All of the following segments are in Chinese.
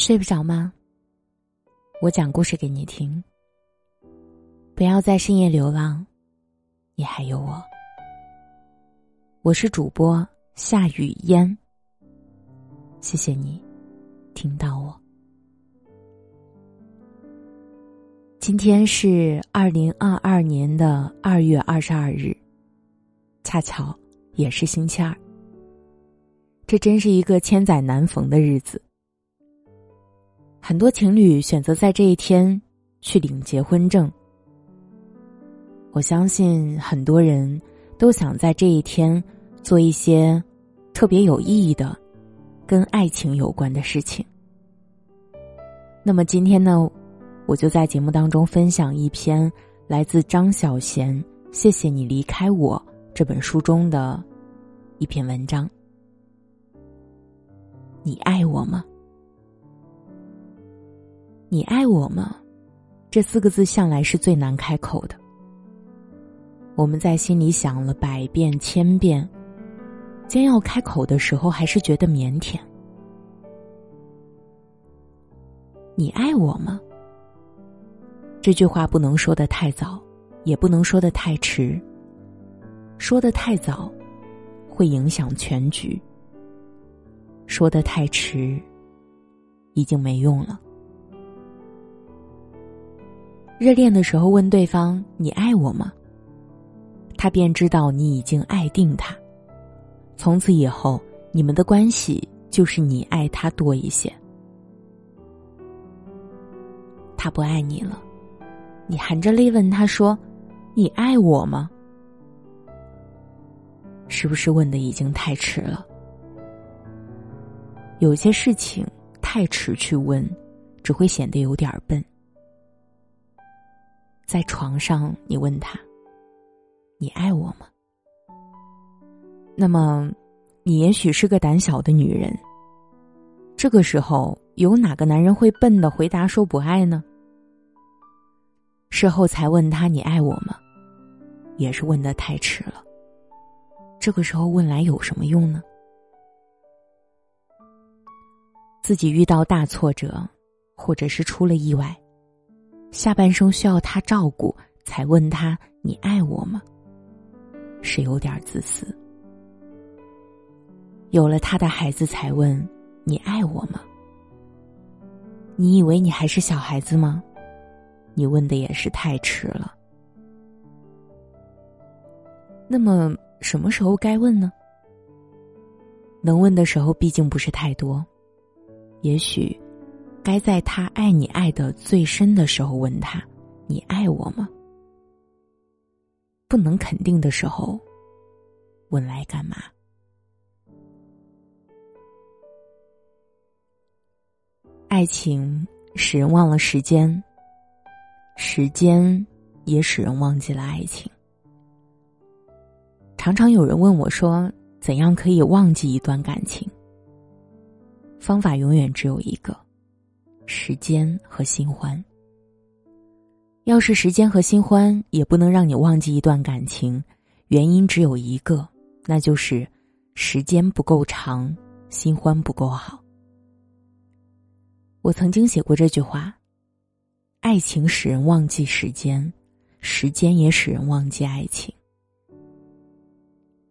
睡不着吗？我讲故事给你听。不要在深夜流浪，你还有我。我是主播夏雨嫣。谢谢你听到我。今天是二零二二年的二月二十二日，恰巧也是星期二。这真是一个千载难逢的日子。很多情侣选择在这一天去领结婚证。我相信很多人都想在这一天做一些特别有意义的、跟爱情有关的事情。那么今天呢，我就在节目当中分享一篇来自张小娴《谢谢你离开我》这本书中的一篇文章。你爱我吗？你爱我吗？这四个字向来是最难开口的。我们在心里想了百遍千遍，将要开口的时候，还是觉得腼腆。你爱我吗？这句话不能说的太早，也不能说的太迟。说的太早，会影响全局；说的太迟，已经没用了。热恋的时候问对方：“你爱我吗？”他便知道你已经爱定他。从此以后，你们的关系就是你爱他多一些。他不爱你了，你含着泪问他说：“你爱我吗？”是不是问的已经太迟了？有些事情太迟去问，只会显得有点笨。在床上，你问他：“你爱我吗？”那么，你也许是个胆小的女人。这个时候，有哪个男人会笨的回答说不爱呢？事后才问他：“你爱我吗？”也是问的太迟了。这个时候问来有什么用呢？自己遇到大挫折，或者是出了意外。下半生需要他照顾，才问他你爱我吗？是有点自私。有了他的孩子才问你爱我吗？你以为你还是小孩子吗？你问的也是太迟了。那么什么时候该问呢？能问的时候毕竟不是太多，也许。该在他爱你爱的最深的时候问他：“你爱我吗？”不能肯定的时候，问来干嘛？爱情使人忘了时间，时间也使人忘记了爱情。常常有人问我说：“怎样可以忘记一段感情？”方法永远只有一个。时间和新欢，要是时间和新欢也不能让你忘记一段感情，原因只有一个，那就是时间不够长，新欢不够好。我曾经写过这句话：爱情使人忘记时间，时间也使人忘记爱情。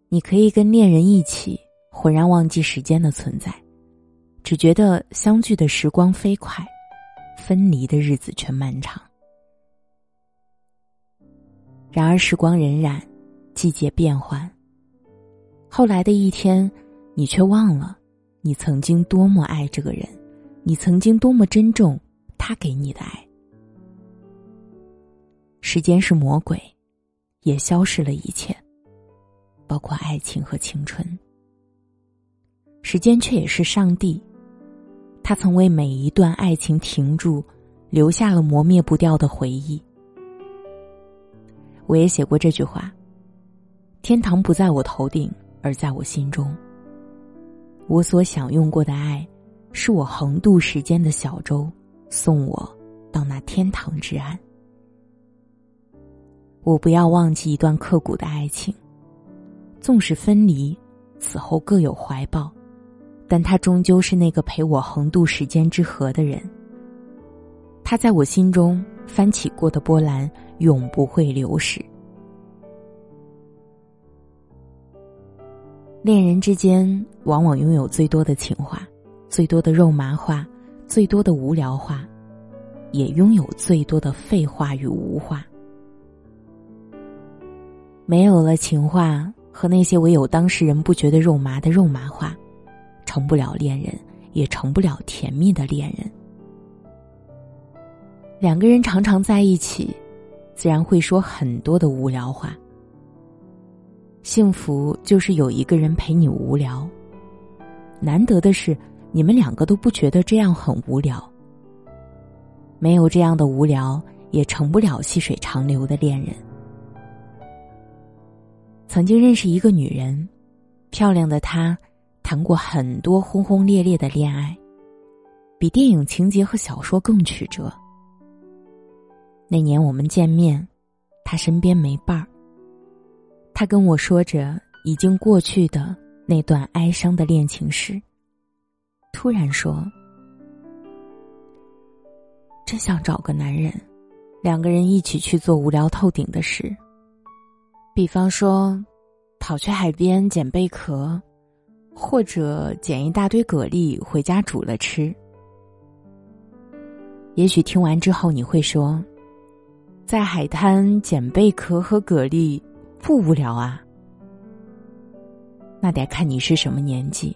你可以跟恋人一起浑然忘记时间的存在。只觉得相聚的时光飞快，分离的日子却漫长。然而时光荏苒，季节变换。后来的一天，你却忘了，你曾经多么爱这个人，你曾经多么珍重他给你的爱。时间是魔鬼，也消失了一切，包括爱情和青春。时间却也是上帝。他曾为每一段爱情停住，留下了磨灭不掉的回忆。我也写过这句话：“天堂不在我头顶，而在我心中。”我所享用过的爱，是我横渡时间的小舟，送我到那天堂之岸。我不要忘记一段刻骨的爱情，纵使分离，此后各有怀抱。但他终究是那个陪我横渡时间之河的人。他在我心中翻起过的波澜，永不会流逝。恋人之间往往拥有最多的情话，最多的肉麻话，最多的无聊话，也拥有最多的废话与无话。没有了情话和那些唯有当事人不觉得肉麻的肉麻话，成不了恋人，也成不了甜蜜的恋人。两个人常常在一起，自然会说很多的无聊话。幸福就是有一个人陪你无聊。难得的是，你们两个都不觉得这样很无聊。没有这样的无聊，也成不了细水长流的恋人。曾经认识一个女人，漂亮的她，谈过很多轰轰烈烈的恋爱，比电影情节和小说更曲折。那年我们见面，他身边没伴儿。他跟我说着已经过去的那段哀伤的恋情时，突然说：“真想找个男人，两个人一起去做无聊透顶的事。比方说，跑去海边捡贝壳，或者捡一大堆蛤蜊回家煮了吃。也许听完之后你会说，在海滩捡贝壳和蛤蜊。”不无聊啊，那得看你是什么年纪。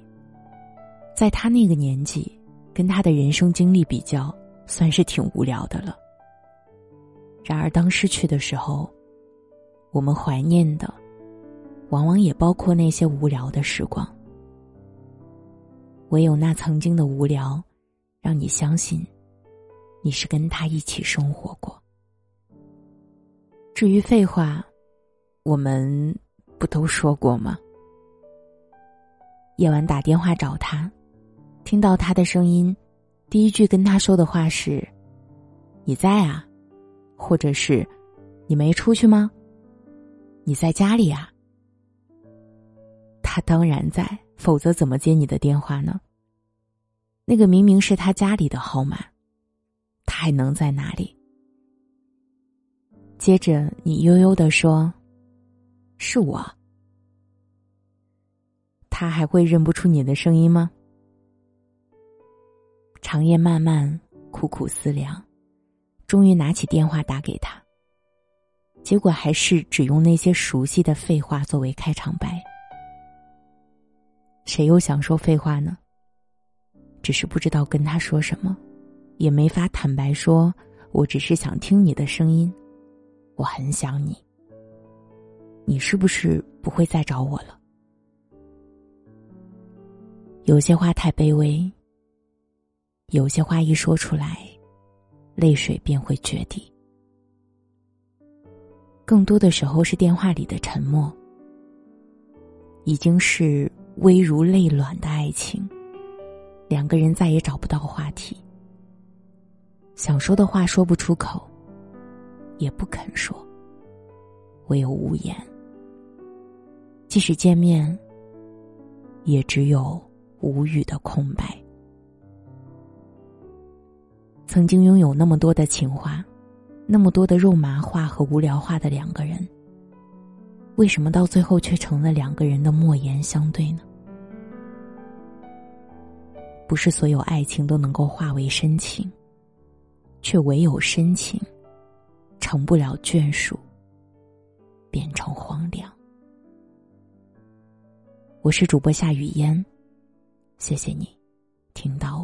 在他那个年纪，跟他的人生经历比较，算是挺无聊的了。然而，当失去的时候，我们怀念的，往往也包括那些无聊的时光。唯有那曾经的无聊，让你相信，你是跟他一起生活过。至于废话。我们不都说过吗？夜晚打电话找他，听到他的声音，第一句跟他说的话是：“你在啊？”或者是“你没出去吗？”“你在家里啊？”他当然在，否则怎么接你的电话呢？那个明明是他家里的号码，他还能在哪里？接着你悠悠的说。是我，他还会认不出你的声音吗？长夜漫漫，苦苦思量，终于拿起电话打给他。结果还是只用那些熟悉的废话作为开场白。谁又想说废话呢？只是不知道跟他说什么，也没法坦白说，我只是想听你的声音，我很想你。你是不是不会再找我了？有些话太卑微，有些话一说出来，泪水便会决堤。更多的时候是电话里的沉默，已经是微如泪卵的爱情，两个人再也找不到话题，想说的话说不出口，也不肯说，唯有无言。即使见面，也只有无语的空白。曾经拥有那么多的情话，那么多的肉麻话和无聊话的两个人，为什么到最后却成了两个人的莫言相对呢？不是所有爱情都能够化为深情，却唯有深情，成不了眷属，变成荒凉。我是主播夏雨嫣，谢谢你听到。